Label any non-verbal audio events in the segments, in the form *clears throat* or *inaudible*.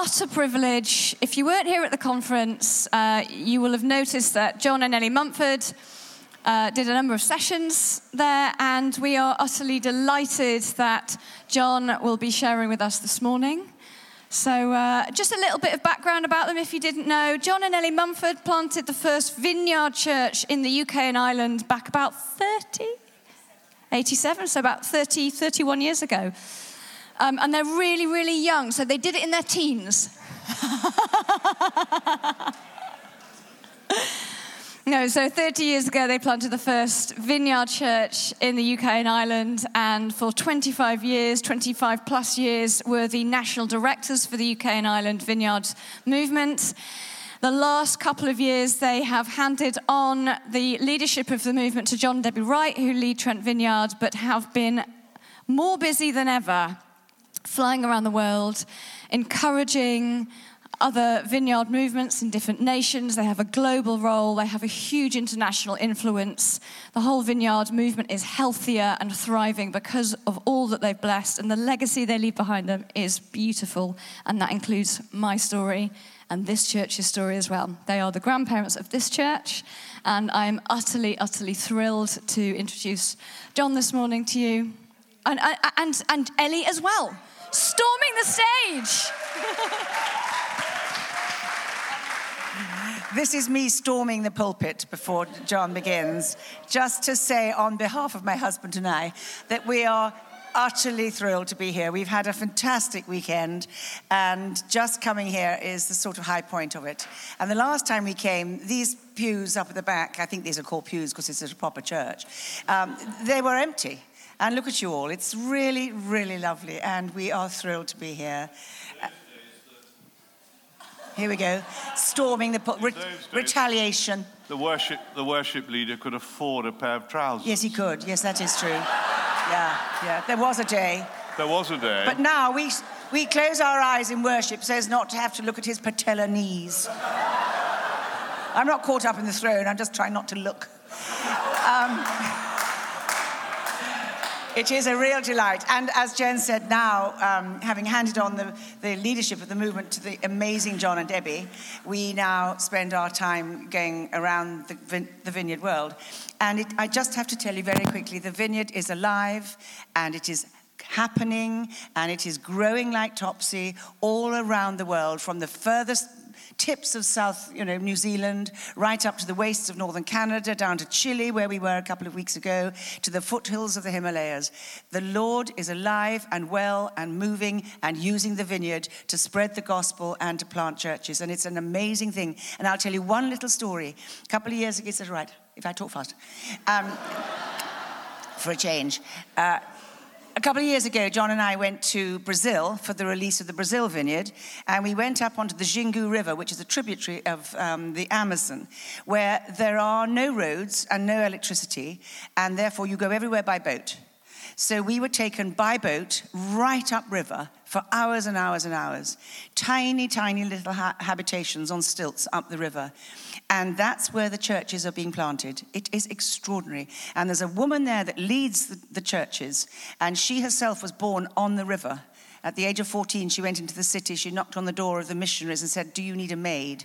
utter privilege. If you weren't here at the conference, uh, you will have noticed that John and Ellie Mumford uh, did a number of sessions there, and we are utterly delighted that John will be sharing with us this morning. So, uh, just a little bit of background about them if you didn't know. John and Ellie Mumford planted the first vineyard church in the UK and Ireland back about 30, 87, so about 30, 31 years ago. Um, and they're really, really young, so they did it in their teens. *laughs* No, so 30 years ago, they planted the first vineyard church in the UK and Ireland, and for 25 years, 25 plus years, were the national directors for the UK and Ireland vineyard movement. The last couple of years, they have handed on the leadership of the movement to John Debbie Wright, who lead Trent Vineyard, but have been more busy than ever flying around the world, encouraging, other vineyard movements in different nations. They have a global role, they have a huge international influence. The whole vineyard movement is healthier and thriving because of all that they've blessed, and the legacy they leave behind them is beautiful, and that includes my story and this church's story as well. They are the grandparents of this church, and I'm utterly, utterly thrilled to introduce John this morning to you, and, and, and Ellie as well, storming the stage. This is me storming the pulpit before John begins, just to say on behalf of my husband and I that we are utterly thrilled to be here. We've had a fantastic weekend, and just coming here is the sort of high point of it. And the last time we came, these pews up at the back, I think these are called pews because it's a proper church, um, they were empty. And look at you all. It's really, really lovely, and we are thrilled to be here. Here we go. Storming the re- retaliation. The worship, the worship leader could afford a pair of trousers. Yes, he could. Yes, that is true. Yeah, yeah. There was a day. There was a day. But now we, we close our eyes in worship so as not to have to look at his patella knees. I'm not caught up in the throne, I'm just trying not to look. Um, *laughs* it is a real delight. And as Jen said now, um, having handed on the, the leadership of the movement to the amazing John and Debbie, we now spend our time going around the, the vineyard world. And it, I just have to tell you very quickly the vineyard is alive and it is happening and it is growing like topsy all around the world from the furthest tips of South, you know, New Zealand, right up to the wastes of northern Canada, down to Chile, where we were a couple of weeks ago, to the foothills of the Himalayas. The Lord is alive and well and moving and using the vineyard to spread the gospel and to plant churches. And it's an amazing thing. And I'll tell you one little story. A couple of years ago, is that right? If I talk fast. Um, *laughs* for a change. Uh, a couple of years ago, John and I went to Brazil for the release of the Brazil vineyard, and we went up onto the Xingu River, which is a tributary of um, the Amazon, where there are no roads and no electricity, and therefore you go everywhere by boat. So we were taken by boat right upriver for hours and hours and hours. Tiny, tiny little ha- habitations on stilts up the river. And that's where the churches are being planted. It is extraordinary. And there's a woman there that leads the, the churches, and she herself was born on the river. At the age of 14, she went into the city. She knocked on the door of the missionaries and said, Do you need a maid?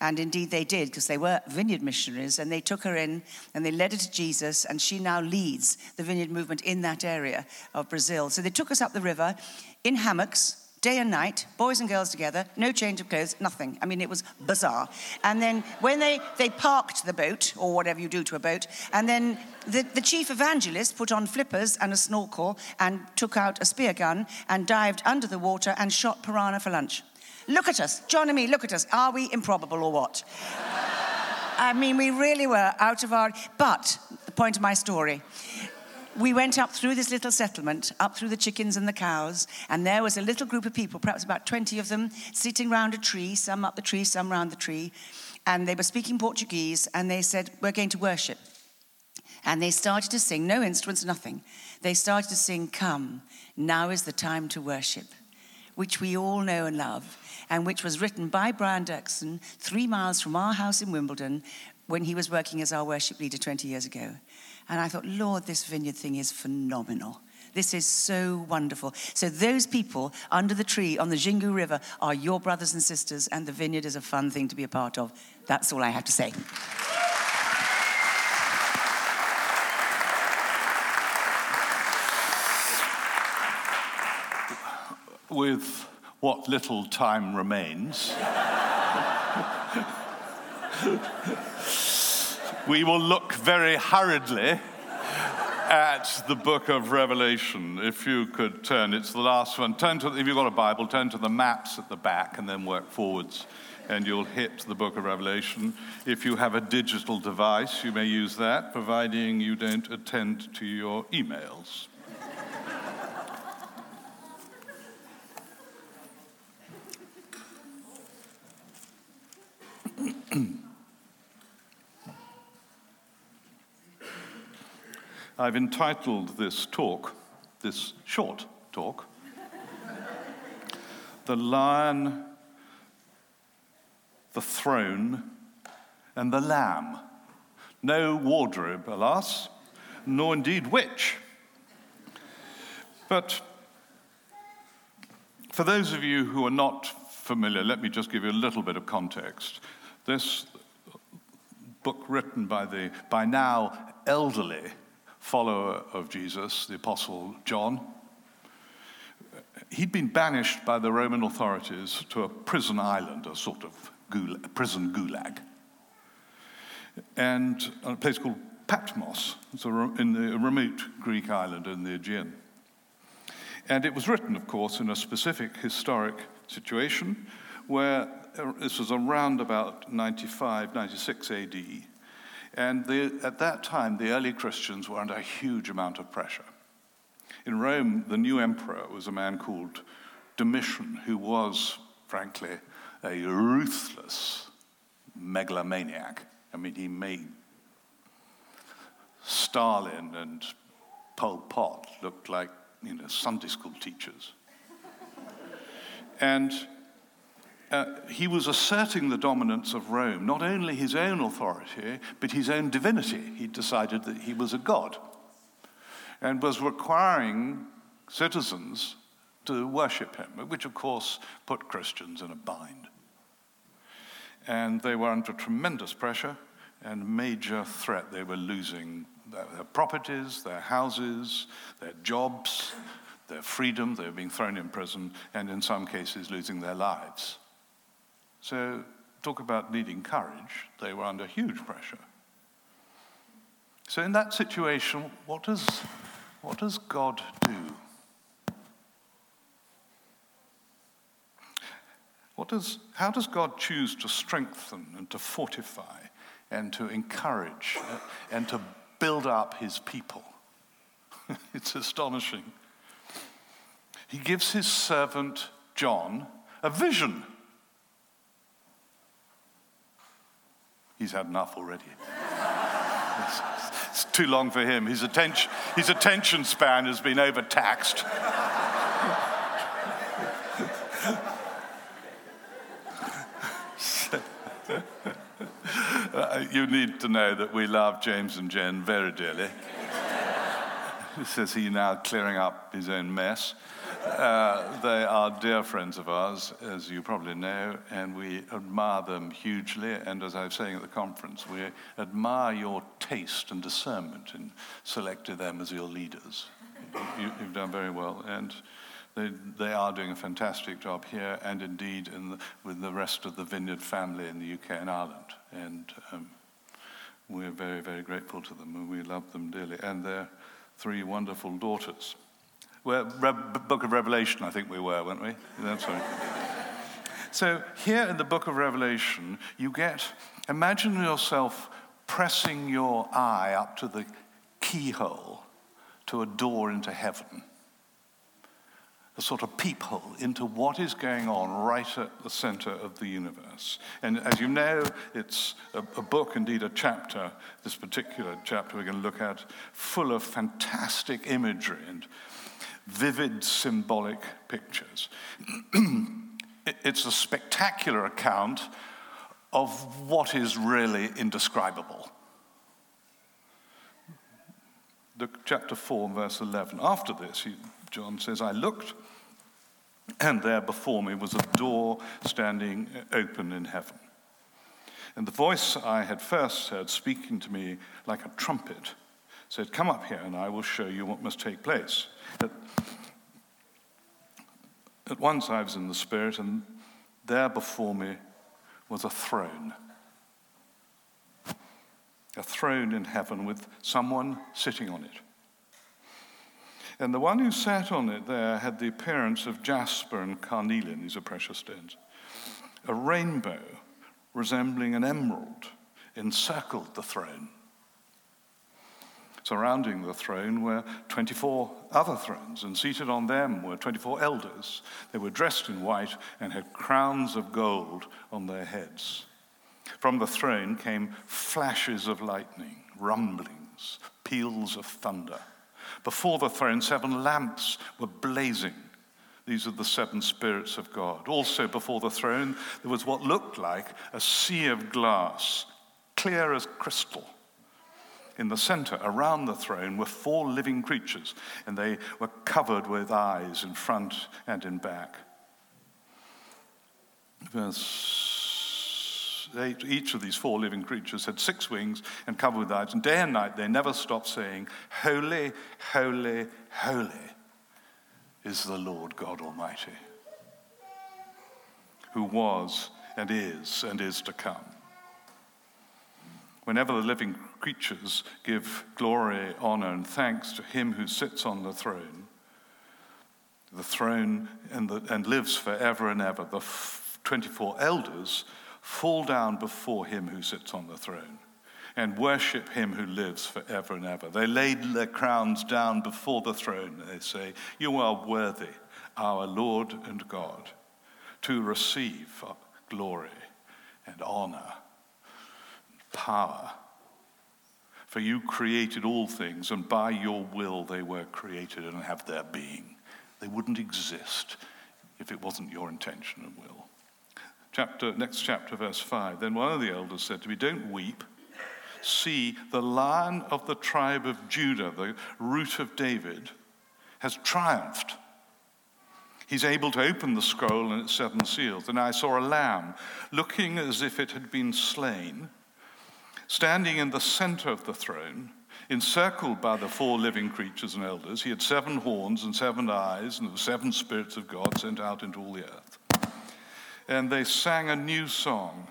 And indeed they did, because they were vineyard missionaries. And they took her in and they led her to Jesus. And she now leads the vineyard movement in that area of Brazil. So they took us up the river in hammocks, day and night, boys and girls together, no change of clothes, nothing. I mean, it was bizarre. And then when they, they parked the boat, or whatever you do to a boat, and then the, the chief evangelist put on flippers and a snorkel and took out a spear gun and dived under the water and shot piranha for lunch. Look at us, John and me, look at us. Are we improbable or what? I mean, we really were out of our. But the point of my story we went up through this little settlement, up through the chickens and the cows, and there was a little group of people, perhaps about 20 of them, sitting round a tree, some up the tree, some round the tree, and they were speaking Portuguese, and they said, We're going to worship. And they started to sing, no instruments, nothing. They started to sing, Come, now is the time to worship, which we all know and love and which was written by Brian Doerksen three miles from our house in Wimbledon when he was working as our worship leader 20 years ago. And I thought, Lord, this vineyard thing is phenomenal. This is so wonderful. So, those people under the tree on the Xingu River are your brothers and sisters, and the vineyard is a fun thing to be a part of. That's all I have to say. With what little time remains, we will look very hurriedly at the book of Revelation. If you could turn, it's the last one. Turn to, if you've got a Bible, turn to the maps at the back and then work forwards, and you'll hit the book of Revelation. If you have a digital device, you may use that, providing you don't attend to your emails. *clears throat* I've entitled this talk, this short talk, The Lion, the Throne, and the Lamb. No wardrobe, alas, nor indeed witch. But for those of you who are not familiar, let me just give you a little bit of context. This book, written by the by now elderly follower of Jesus, the Apostle John. He'd been banished by the Roman authorities to a prison island, a sort of gulag, prison gulag, and a place called Patmos. It's in the remote Greek island in the Aegean. And it was written, of course, in a specific historic situation where Uh, this was around about 95, 96 AD, and the, at that time, the early Christians were under a huge amount of pressure. In Rome, the new emperor was a man called Domitian, who was, frankly, a ruthless megalomaniac. I mean, he made Stalin and Pol Pot look like, you know, Sunday school teachers. and uh, he was asserting the dominance of Rome, not only his own authority, but his own divinity. He decided that he was a god and was requiring citizens to worship him, which of course put Christians in a bind. And they were under tremendous pressure and major threat. They were losing their, their properties, their houses, their jobs, their freedom. They were being thrown in prison, and in some cases, losing their lives. So, talk about needing courage. They were under huge pressure. So, in that situation, what does, what does God do? What does, how does God choose to strengthen and to fortify and to encourage and to build up his people? *laughs* it's astonishing. He gives his servant John a vision. He's had enough already. it's, too long for him. His attention, his attention span has been overtaxed. uh, you need to know that we love James and Jen very dearly. Says he now clearing up his own mess. Uh, they are dear friends of ours, as you probably know, and we admire them hugely. And as I was saying at the conference, we admire your taste and discernment in selecting them as your leaders. You, have done very well. And they, they are doing a fantastic job here and indeed the, with the rest of the Vineyard family in the UK and Ireland. And um, we're very, very grateful to them and we love them dearly. And their three wonderful daughters. Well, Re- book of Revelation, I think we were, weren't we? That's right. so here in the book of Revelation, you get, imagine yourself pressing your eye up to the keyhole to a door into heaven. A sort of peephole into what is going on right at the center of the universe. And as you know, it's a, a book, indeed a chapter, this particular chapter we're going to look at, full of fantastic imagery and vivid symbolic pictures. *clears throat* it's a spectacular account of what is really indescribable. Look, chapter 4, verse 11. After this, he, John says, I looked, and there before me was a door standing open in heaven. And the voice I had first heard speaking to me like a trumpet said, Come up here, and I will show you what must take place. At, at once I was in the Spirit, and there before me was a throne. A throne in heaven with someone sitting on it. And the one who sat on it there had the appearance of jasper and carnelian, these are precious stones. A rainbow resembling an emerald encircled the throne. Surrounding the throne were 24 other thrones, and seated on them were 24 elders. They were dressed in white and had crowns of gold on their heads. From the throne came flashes of lightning, rumblings, peals of thunder. Before the throne, seven lamps were blazing. These are the seven spirits of God. Also, before the throne, there was what looked like a sea of glass, clear as crystal. In the center, around the throne, were four living creatures, and they were covered with eyes in front and in back. Verse 8 each of these four living creatures had six wings and covered with eyes, and day and night they never stopped saying, Holy, holy, holy is the Lord God Almighty, who was and is and is to come. Whenever the living creatures give glory, honor, and thanks to him who sits on the throne, the throne and, the, and lives forever and ever, the f- 24 elders fall down before him who sits on the throne and worship him who lives forever and ever. They laid their crowns down before the throne. They say, You are worthy, our Lord and God, to receive glory and honor power. For you created all things, and by your will they were created and have their being. They wouldn't exist if it wasn't your intention and will. Chapter, next chapter, verse 5. Then one of the elders said to me, Don't weep. See, the lion of the tribe of Judah, the root of David, has triumphed. He's able to open the scroll and its seven seals. And I saw a lamb looking as if it had been slain Standing in the center of the throne, encircled by the four living creatures and elders, he had seven horns and seven eyes, and the seven spirits of God sent out into all the earth. And they sang a new song.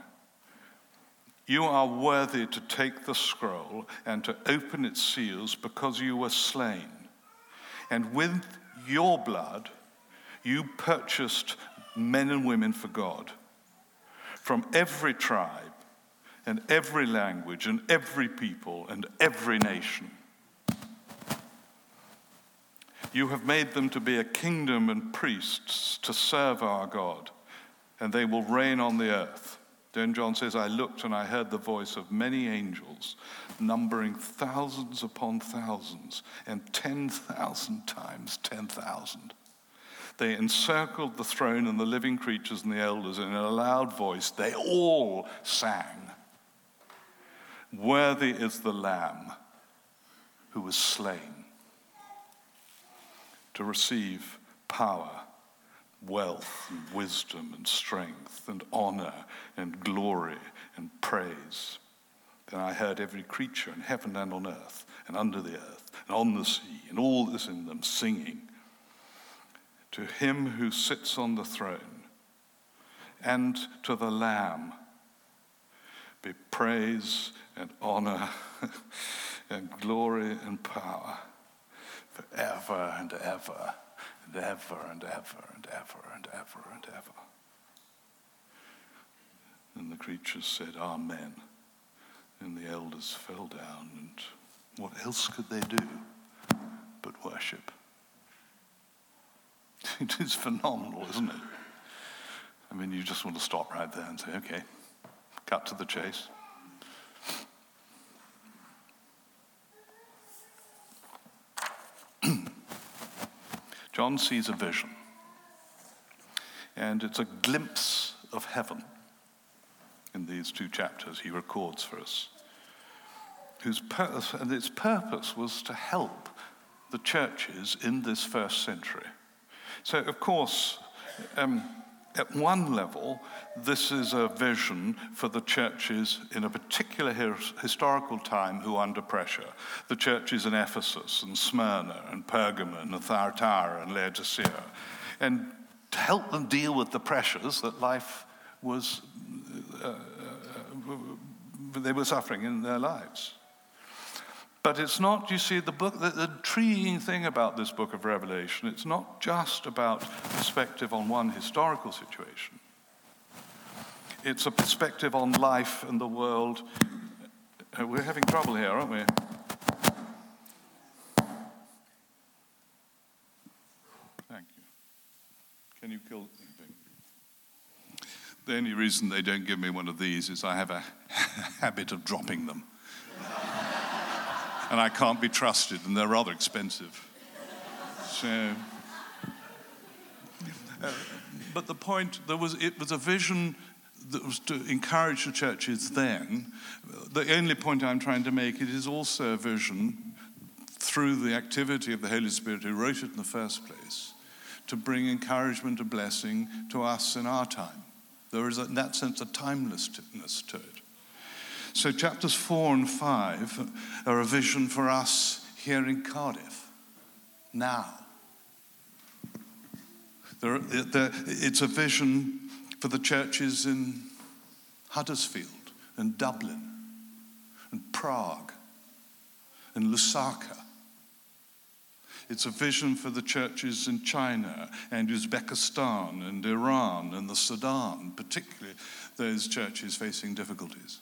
You are worthy to take the scroll and to open its seals because you were slain. And with your blood, you purchased men and women for God from every tribe and every language and every people and every nation. You have made them to be a kingdom and priests to serve our God, and they will reign on the earth. Then John says, I looked and I heard the voice of many angels, numbering thousands upon thousands, and 10,000 times 10,000. They encircled the throne and the living creatures and the elders, and in a loud voice, they all sang. Worthy is the Lamb who was slain to receive power, wealth, and wisdom, and strength, and honor, and glory, and praise. Then I heard every creature in heaven and on earth, and under the earth, and on the sea, and all that's in them, singing to him who sits on the throne and to the Lamb be praise and honor *laughs* and glory and power forever and ever and ever and ever and ever and ever and ever. And the creatures said, Amen. And the elders fell down, and what else could they do but worship? *laughs* It is phenomenal, isn't it? I mean, you just want to stop right there and say, okay, cut to the chase. *clears throat* John sees a vision, and it's a glimpse of heaven in these two chapters he records for us. whose purpose, and its purpose was to help the churches in this first century. So, of course, um, at one level, this is a vision for the churches in a particular historical time who are under pressure. The churches in Ephesus and Smyrna and Pergamon and Thyatira and Laodicea. And to help them deal with the pressures that life was, uh, uh, they were suffering in their lives. But it's not, you see, the book, the, the intriguing thing about this book of Revelation, it's not just about perspective on one historical situation. It's a perspective on life and the world. Uh, we're having trouble here, aren't we? Thank you. Can you kill? The only reason they don't give me one of these is I have a *laughs* habit of dropping them and I can't be trusted, and they're rather expensive. So, uh, but the point there was it was a vision that was to encourage the churches then. The only point I'm trying to make it is also a vision through the activity of the Holy Spirit who wrote it in the first place to bring encouragement and blessing to us in our time. There is, in that sense, a timelessness to it. So, chapters four and five are a vision for us here in Cardiff now. There, there, it's a vision for the churches in Huddersfield and Dublin and Prague and Lusaka. It's a vision for the churches in China and Uzbekistan and Iran and the Sudan, particularly those churches facing difficulties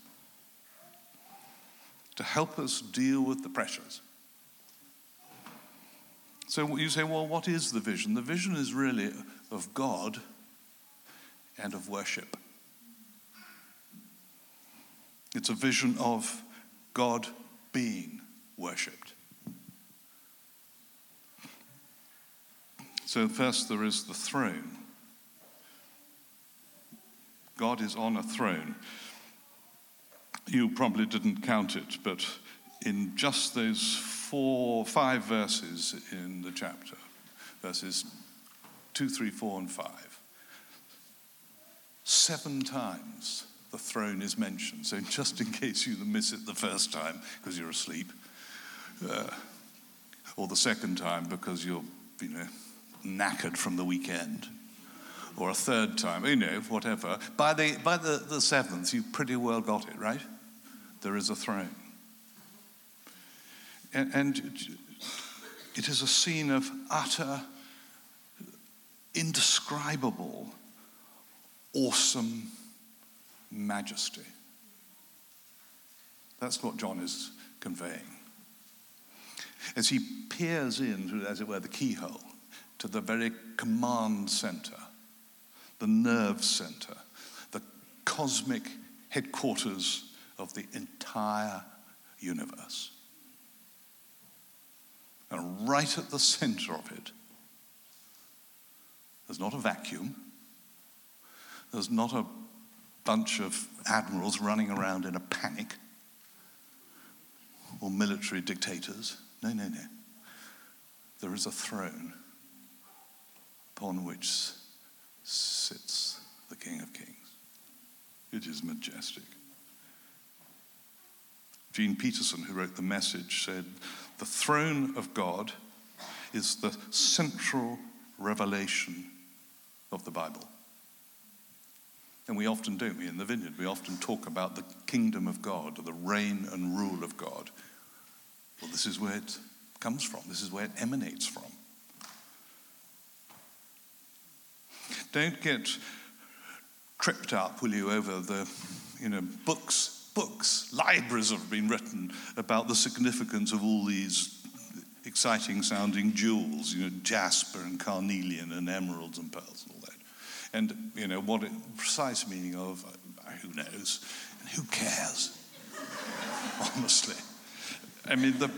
to help us deal with the pressures. So you say, well, what is the vision? The vision is really of God and of worship. It's a vision of God being worshipped. So, first, there is the throne. God is on a throne. You probably didn't count it, but in just those four, five verses in the chapter, verses two, three, four, and five, seven times the throne is mentioned. So, just in case you miss it the first time because you're asleep, uh, or the second time because you're, you know, knackered from the weekend, or a third time, you know, whatever. By the, by the, the seventh, you pretty well got it, right? There is a throne. And, and it is a scene of utter, indescribable, awesome majesty. That's what John is conveying. As he peers in through, as it were, the keyhole to the very command center, the nerve center, the cosmic headquarters of the entire universe. And right at the center of it, there's not a vacuum, there's not a bunch of admirals running around in a panic or military dictators. No, no, no. There is a throne upon which sits the King of Kings. It is majestic. Gene Peterson, who wrote the message, said, The throne of God is the central revelation of the Bible. And we often don't, we in the vineyard, we often talk about the kingdom of God, or the reign and rule of God. Well, this is where it comes from, this is where it emanates from. Don't get tripped up, will you, over the you know, books books, libraries have been written about the significance of all these exciting sounding jewels, you know, jasper and carnelian and emeralds and pearls and all that. And, you know, what it, precise meaning of, uh, who knows, and who cares, *laughs* honestly. I mean, the,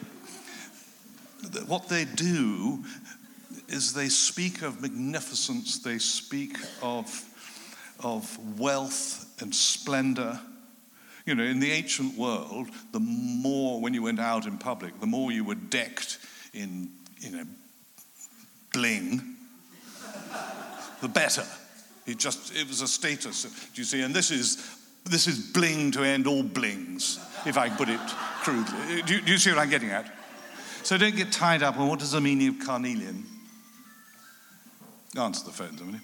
the, what they do is they speak of magnificence, they speak of, of wealth and splendor, You know, in the ancient world, the more, when you went out in public, the more you were decked in, you know, bling, the better. It just, it was a status, do you see? And this is, this is bling to end all blings, if I put it crudely. Uh, do you, do you see what I'm getting at? So don't get tied up on what does the meaning of carnelian. Answer the phone, somebody.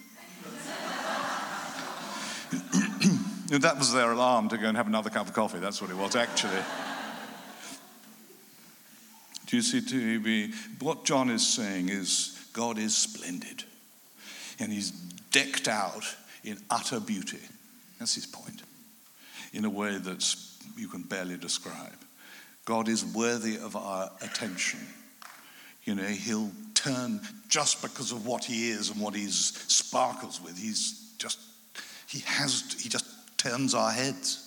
That was their alarm to go and have another cup of coffee. That's what it was, actually. Do you see, to what John is saying is God is splendid and he's decked out in utter beauty. That's his point, in a way that you can barely describe. God is worthy of our attention. You know, he'll turn just because of what he is and what he sparkles with. He's just, he has, he just turns our heads.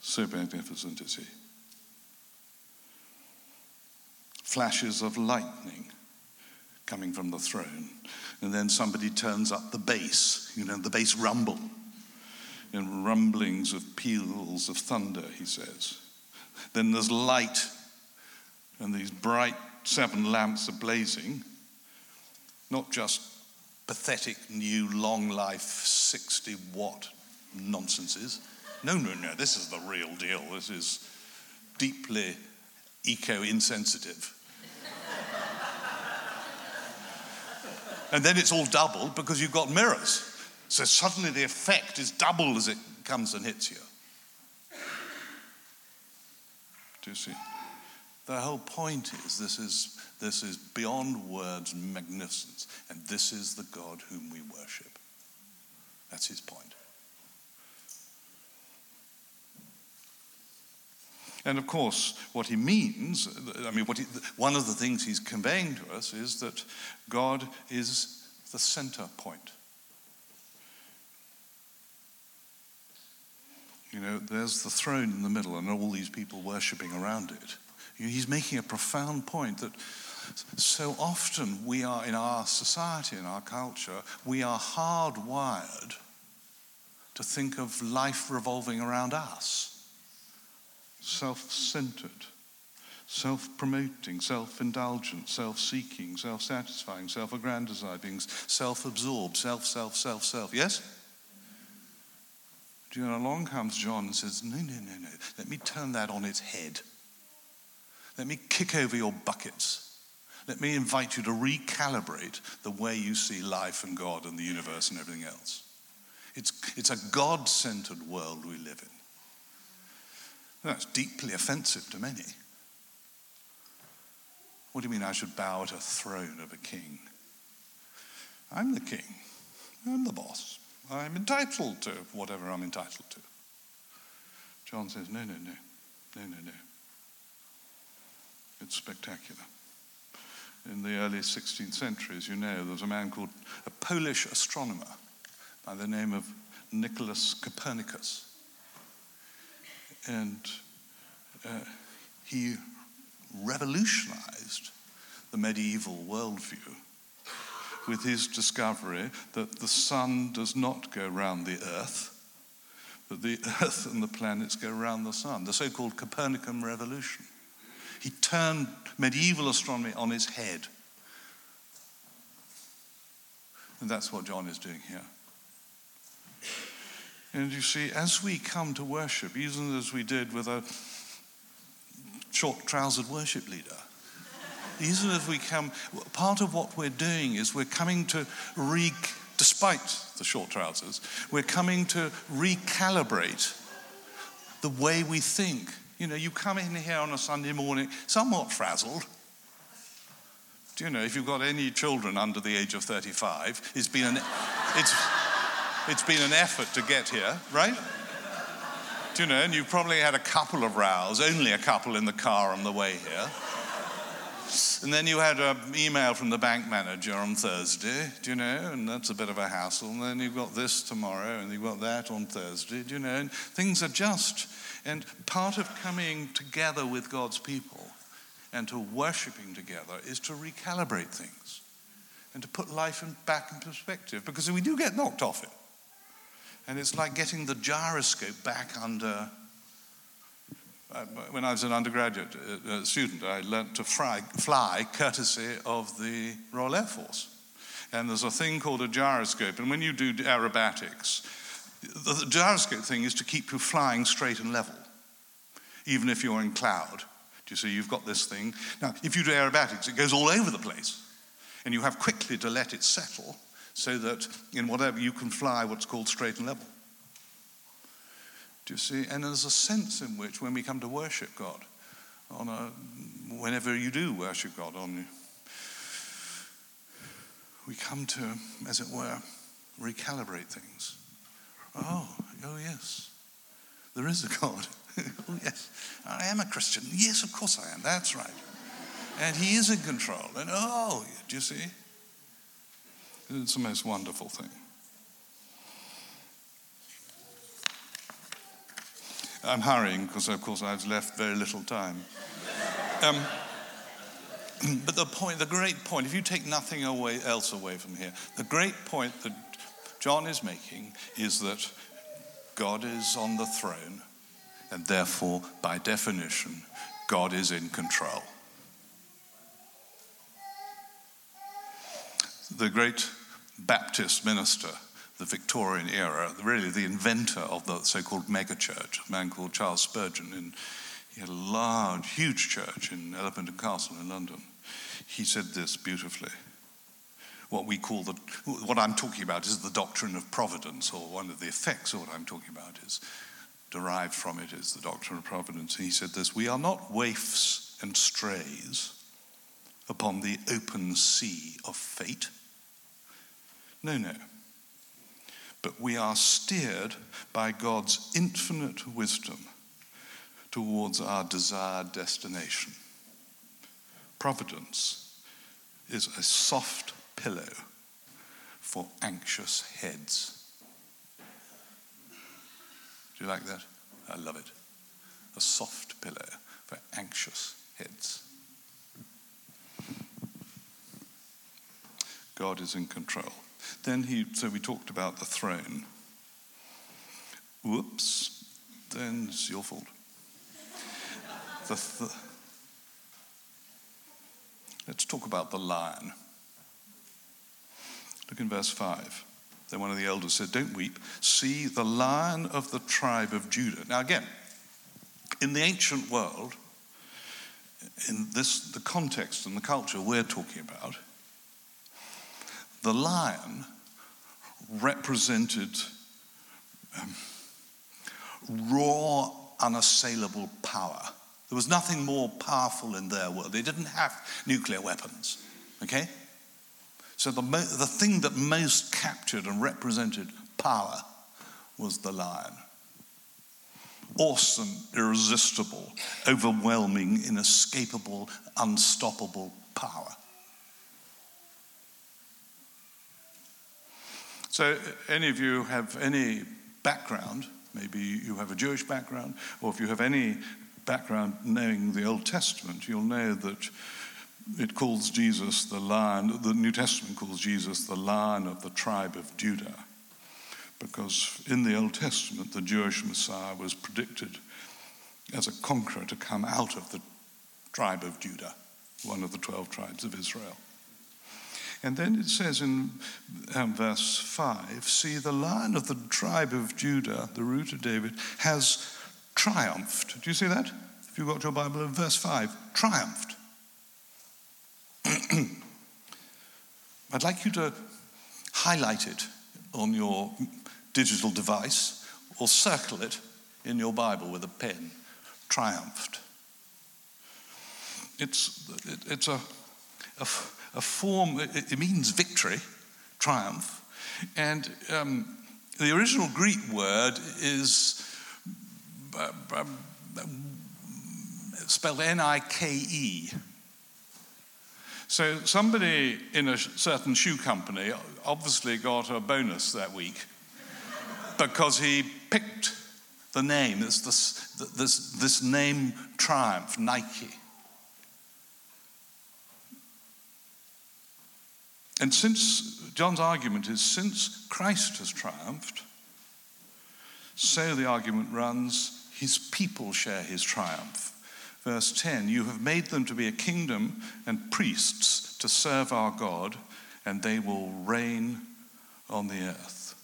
So magnificent is he. Flashes of lightning coming from the throne. And then somebody turns up the bass, you know, the bass rumble. And rumblings of peals of thunder, he says. Then there's light, and these bright seven lamps are blazing. Not just pathetic new long life 60 watt nonsenses. No, no, no, this is the real deal. This is deeply eco insensitive. and then it's all doubled because you've got mirrors. So suddenly the effect is double as it comes and hits you. Do you see? The whole point is this is, this is beyond words magnificence, and this is the God whom we worship. That's his point. And of course, what he means, I mean, he, one of the things he's conveying to us is that God is the center point. You know, there's the throne in the middle and all these people worshipping around it. He's making a profound point that so often we are in our society, in our culture, we are hardwired to think of life revolving around us self centered, self promoting, self indulgent, self seeking, self satisfying, self aggrandizing, self absorbed, self, self, self, self. Yes? Do you know, along comes John and says, No, no, no, no. Let me turn that on its head. Let me kick over your buckets. Let me invite you to recalibrate the way you see life and God and the universe and everything else. It's, it's a God centered world we live in. That's deeply offensive to many. What do you mean I should bow at a throne of a king? I'm the king. I'm the boss. I'm entitled to whatever I'm entitled to. John says, no, no, no. No, no, no. It's spectacular. In the early 16th century, as you know, there was a man called a Polish astronomer by the name of Nicholas Copernicus. And uh, he revolutionized the medieval worldview with his discovery that the sun does not go round the earth, but the *laughs* earth and the planets go around the sun, the so called Copernican revolution. He turned medieval astronomy on its head. And that's what John is doing here. And you see, as we come to worship, even as we did with a short trousered worship leader, even as we come, part of what we're doing is we're coming to re, despite the short trousers, we're coming to recalibrate the way we think. You know, you come in here on a Sunday morning somewhat frazzled. Do you know, if you've got any children under the age of 35, it's been an, it's, it's been an effort to get here, right? Do you know, and you've probably had a couple of rows, only a couple in the car on the way here. And then you had an email from the bank manager on Thursday, do you know, and that's a bit of a hassle. And then you've got this tomorrow, and you've got that on Thursday, do you know, and things adjust. And part of coming together with God's people and to worshiping together is to recalibrate things and to put life in, back in perspective because we do get knocked off it. And it's like getting the gyroscope back under. Uh, when I was an undergraduate uh, student, I learnt to fly courtesy of the Royal Air Force. And there's a thing called a gyroscope. And when you do aerobatics, the, the gyroscope thing is to keep you flying straight and level, even if you're in cloud. Do you see? You've got this thing. Now, if you do aerobatics, it goes all over the place. And you have quickly to let it settle so that in whatever you can fly what's called straight and level. Do you see? And there's a sense in which when we come to worship God, on a, whenever you do worship God, on we come to, as it were, recalibrate things. Oh, oh yes, there is a God. *laughs* oh yes, I am a Christian. Yes, of course I am. That's right. And He is in control. And oh, do you see? It's the most wonderful thing. I'm hurrying because, of course, I've left very little time. Um, *clears throat* but the point, the great point, if you take nothing away, else away from here, the great point that John is making is that God is on the throne, and therefore, by definition, God is in control. The great Baptist minister, the Victorian era, really the inventor of the so called megachurch, a man called Charles Spurgeon. In, he had a large, huge church in Elephant and Castle in London. He said this beautifully. What we call the, what I'm talking about is the doctrine of providence, or one of the effects of what I'm talking about is derived from it is the doctrine of providence. And he said this We are not waifs and strays upon the open sea of fate no, no. But we are steered by God's infinite wisdom towards our desired destination. Providence is a soft pillow for anxious heads. Do you like that? I love it. A soft pillow for anxious heads. God is in control. Then he, so we talked about the throne. Whoops, then it's your fault. The th- Let's talk about the lion. Look in verse 5. Then one of the elders said, Don't weep. See the lion of the tribe of Judah. Now, again, in the ancient world, in this, the context and the culture we're talking about, the lion represented um, raw, unassailable power. There was nothing more powerful in their world. They didn't have nuclear weapons, okay? So the, the thing that most captured and represented power was the lion. Awesome, irresistible, overwhelming, inescapable, unstoppable power. So, uh, any of you have any background, maybe you have a Jewish background, or if you have any background knowing the Old Testament, you'll know that it calls Jesus the lion, the New Testament calls Jesus the lion of the tribe of Judah. Because in the Old Testament, the Jewish Messiah was predicted as a conqueror to come out of the tribe of Judah, one of the 12 tribes of Israel. And then it says in um, verse 5 See, the lion of the tribe of Judah, the root of David, has triumphed. Do you see that? If you've got your Bible in verse 5, triumphed. *clears throat* I'd like you to highlight it on your digital device or circle it in your Bible with a pen. Triumphed. It's, it, it's a, a a form, it, it means victory, triumph. And um, the original Greek word is uh, um, spelled N I K E. So somebody in a certain shoe company obviously got a bonus that week because he picked the name. It's this, this, this name triumph, Nike. And since John's argument is since Christ has triumphed, So the argument runs his people share his triumph. Verse 10 You have made them to be a kingdom and priests to serve our God, and they will reign on the earth.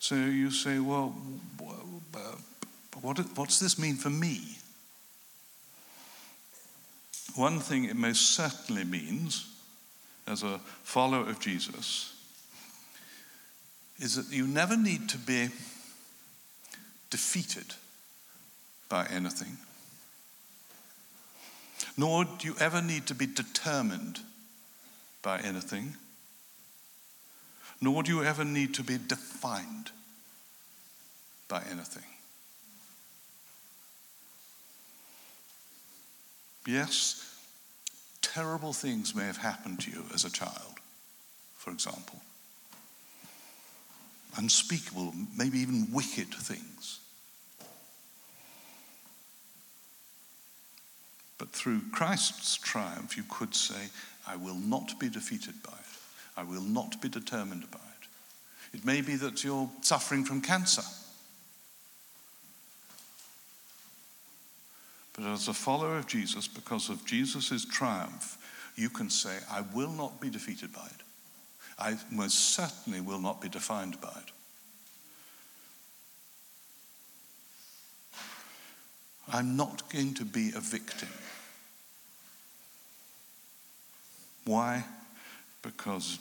So you say, well, what, what's this mean for me? One thing it most certainly means, as a follower of Jesus, is that you never need to be defeated by anything, nor do you ever need to be determined by anything, nor do you ever need to be defined by anything. Yes, terrible things may have happened to you as a child, for example. Unspeakable, maybe even wicked things. But through Christ's triumph, you could say, I will not be defeated by it. I will not be determined by it. It may be that you're suffering from cancer. But as a follower of Jesus, because of Jesus' triumph, you can say, I will not be defeated by it. I most certainly will not be defined by it. I'm not going to be a victim. Why? Because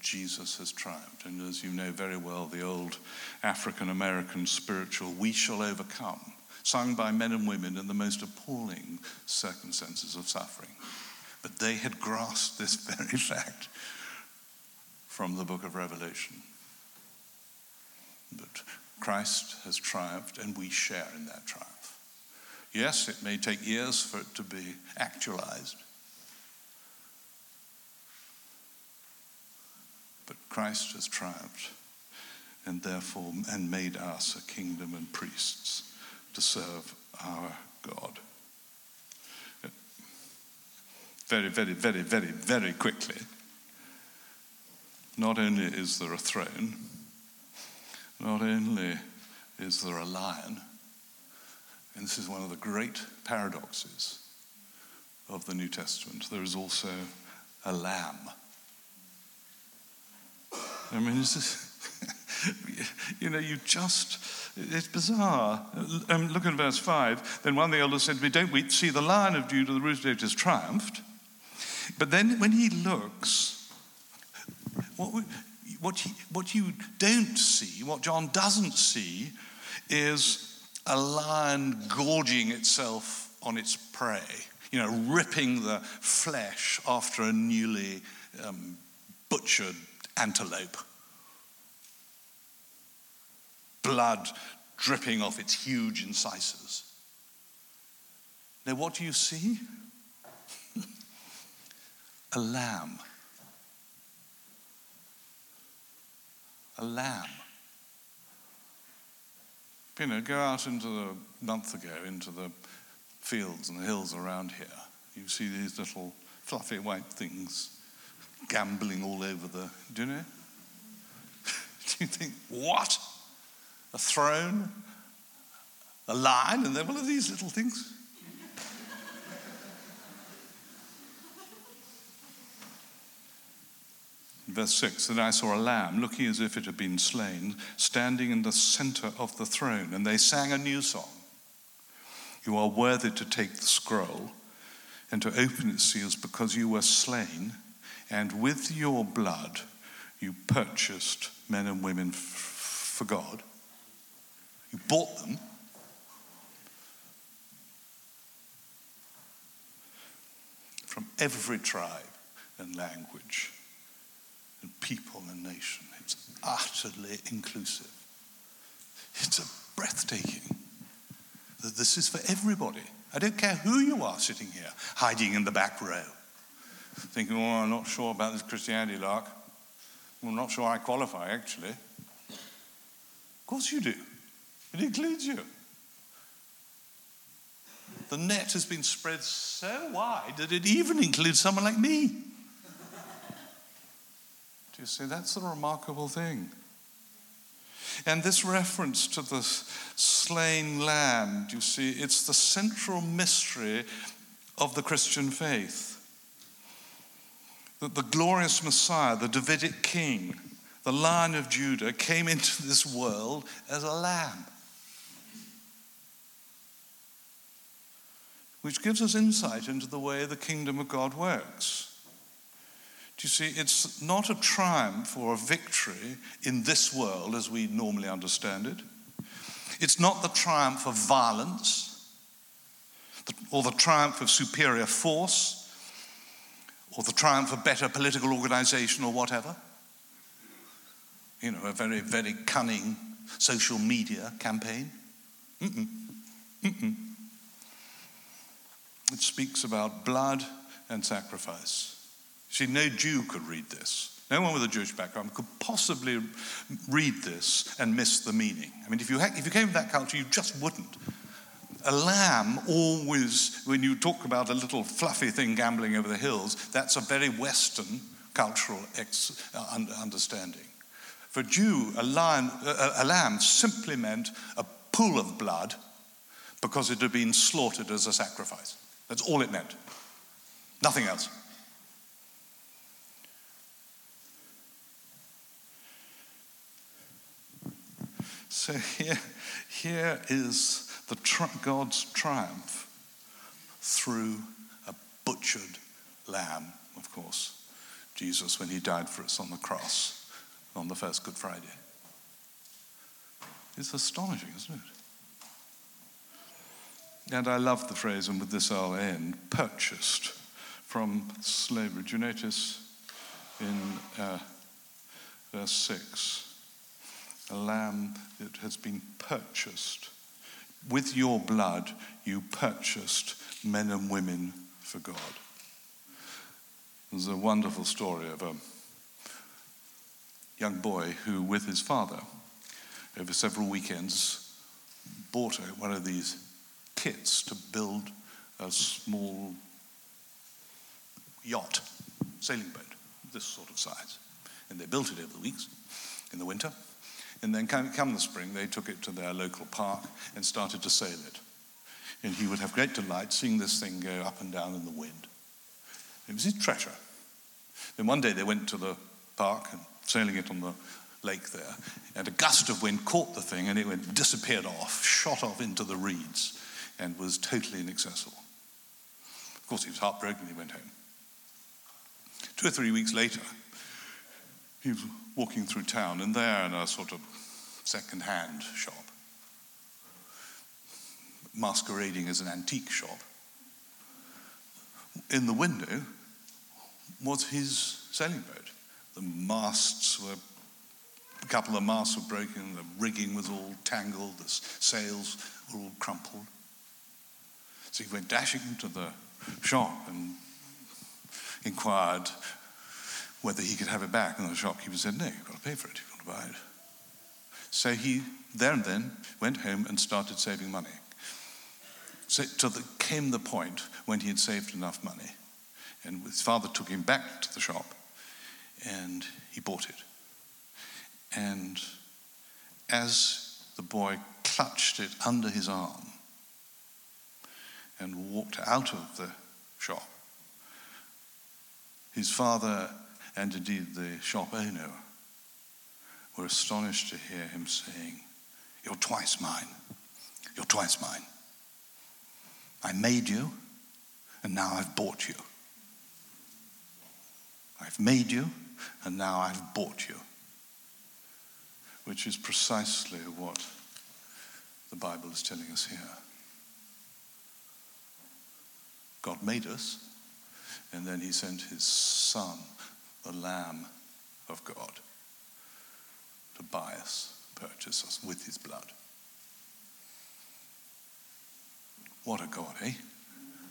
Jesus has triumphed. And as you know very well, the old African American spiritual, We Shall Overcome sung by men and women in the most appalling circumstances of suffering. But they had grasped this *laughs* very fact from the book of Revelation. That Christ has triumphed and we share in that triumph. Yes, it may take years for it to be actualized. But Christ has triumphed and therefore and made us a kingdom and priests to serve our God. Very, very, very, very, very quickly. Not only is there a throne, not only is there a lion, and this is one of the great paradoxes of the New Testament, there is also a lamb. I mean, *laughs* you know, you just it's bizarre. Um, look at verse 5. Then one of the elders said to me, Don't we see the lion of Judah, the root of David, has triumphed? But then when he looks, what, what, he, what you don't see, what John doesn't see, is a lion gorging itself on its prey, you know, ripping the flesh after a newly um, butchered antelope blood dripping off its huge incisors. Now, what do you see? *laughs* a lamb. A lamb. You know, go out into the month ago into the fields and the hills around here. You see these little fluffy white things gambling all over the. Do you know? *laughs* do you think, what? a throne, a lion, and then one of these little things. Verse 6 Then I saw a lamb looking as if it had been slain, standing in the center of the throne, and they sang a new song. You are worthy to take the scroll and to open its seals because you were slain, and with your blood you purchased men and women f- for God you bought them. From every tribe and language and people and nation. It's utterly inclusive. It's a breathtaking. That this is for everybody. I don't care who you are sitting here, hiding in the back row, thinking, oh, I'm not sure about this Christianity lark. I'm not sure I qualify, actually. Of course you do. It includes you. The net has been spread so wide that it even includes someone like me. Do you see? That's the remarkable thing. And this reference to the slain lamb, you see, it's the central mystery of the Christian faith. That the glorious Messiah, the Davidic king, the lion of Judah, came into this world as a lamb. Which gives us insight into the way the kingdom of God works. Do you see, it's not a triumph or a victory in this world as we normally understand it. It's not the triumph of violence or the triumph of superior force or the triumph of better political organization or whatever. You know, a very, very cunning social media campaign. Mm-mm. Mm-mm. It speaks about blood and sacrifice. See, no Jew could read this. No one with a Jewish background could possibly read this and miss the meaning. I mean, if you, ha- if you came from that culture, you just wouldn't. A lamb always, when you talk about a little fluffy thing gambling over the hills, that's a very Western cultural ex- uh, understanding. For a Jew, a, lion, a, a lamb simply meant a pool of blood because it had been slaughtered as a sacrifice. That's all it meant. Nothing else. So here, here is the tri- God's triumph through a butchered lamb, of course, Jesus when he died for us on the cross on the first Good Friday. It's astonishing, isn't it? And I love the phrase, and with this I'll end purchased from slavery. Do you notice in uh, verse 6? a lamb that has been purchased. With your blood, you purchased men and women for God. There's a wonderful story of a young boy who, with his father, over several weekends, bought one of these kits to build a small yacht, sailing boat, this sort of size. And they built it over the weeks in the winter. And then come, come the spring, they took it to their local park and started to sail it. And he would have great delight seeing this thing go up and down in the wind. It was his treasure. Then one day they went to the park and sailing it on the lake there, and a gust of wind caught the thing and it went, disappeared off, shot off into the reeds, and was totally inaccessible. Of course, he was heartbroken. He went home. Two or three weeks later, he was walking through town, and there in a sort of second-hand shop, masquerading as an antique shop, in the window was his sailing boat. The masts were, a couple of masts were broken, the rigging was all tangled, the sails were all crumpled. So he went dashing into the shop and inquired whether he could have it back. And the shopkeeper said, No, you've got to pay for it. You've got to buy it. So he, there and then, went home and started saving money. So the, came the point when he had saved enough money. And his father took him back to the shop and he bought it. And as the boy clutched it under his arm and walked out of the shop, his father and indeed the shop owner were astonished to hear him saying, You're twice mine. You're twice mine. I made you, and now I've bought you. I've made you, and now I've bought you. Which is precisely what the Bible is telling us here. God made us, and then he sent his son the Lamb of God to buy us, purchase us with his blood. What a God, eh?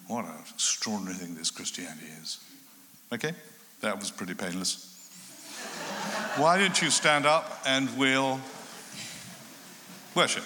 What an extraordinary thing this Christianity is. Okay? That was pretty painless. Why don't you stand up and we'll worship?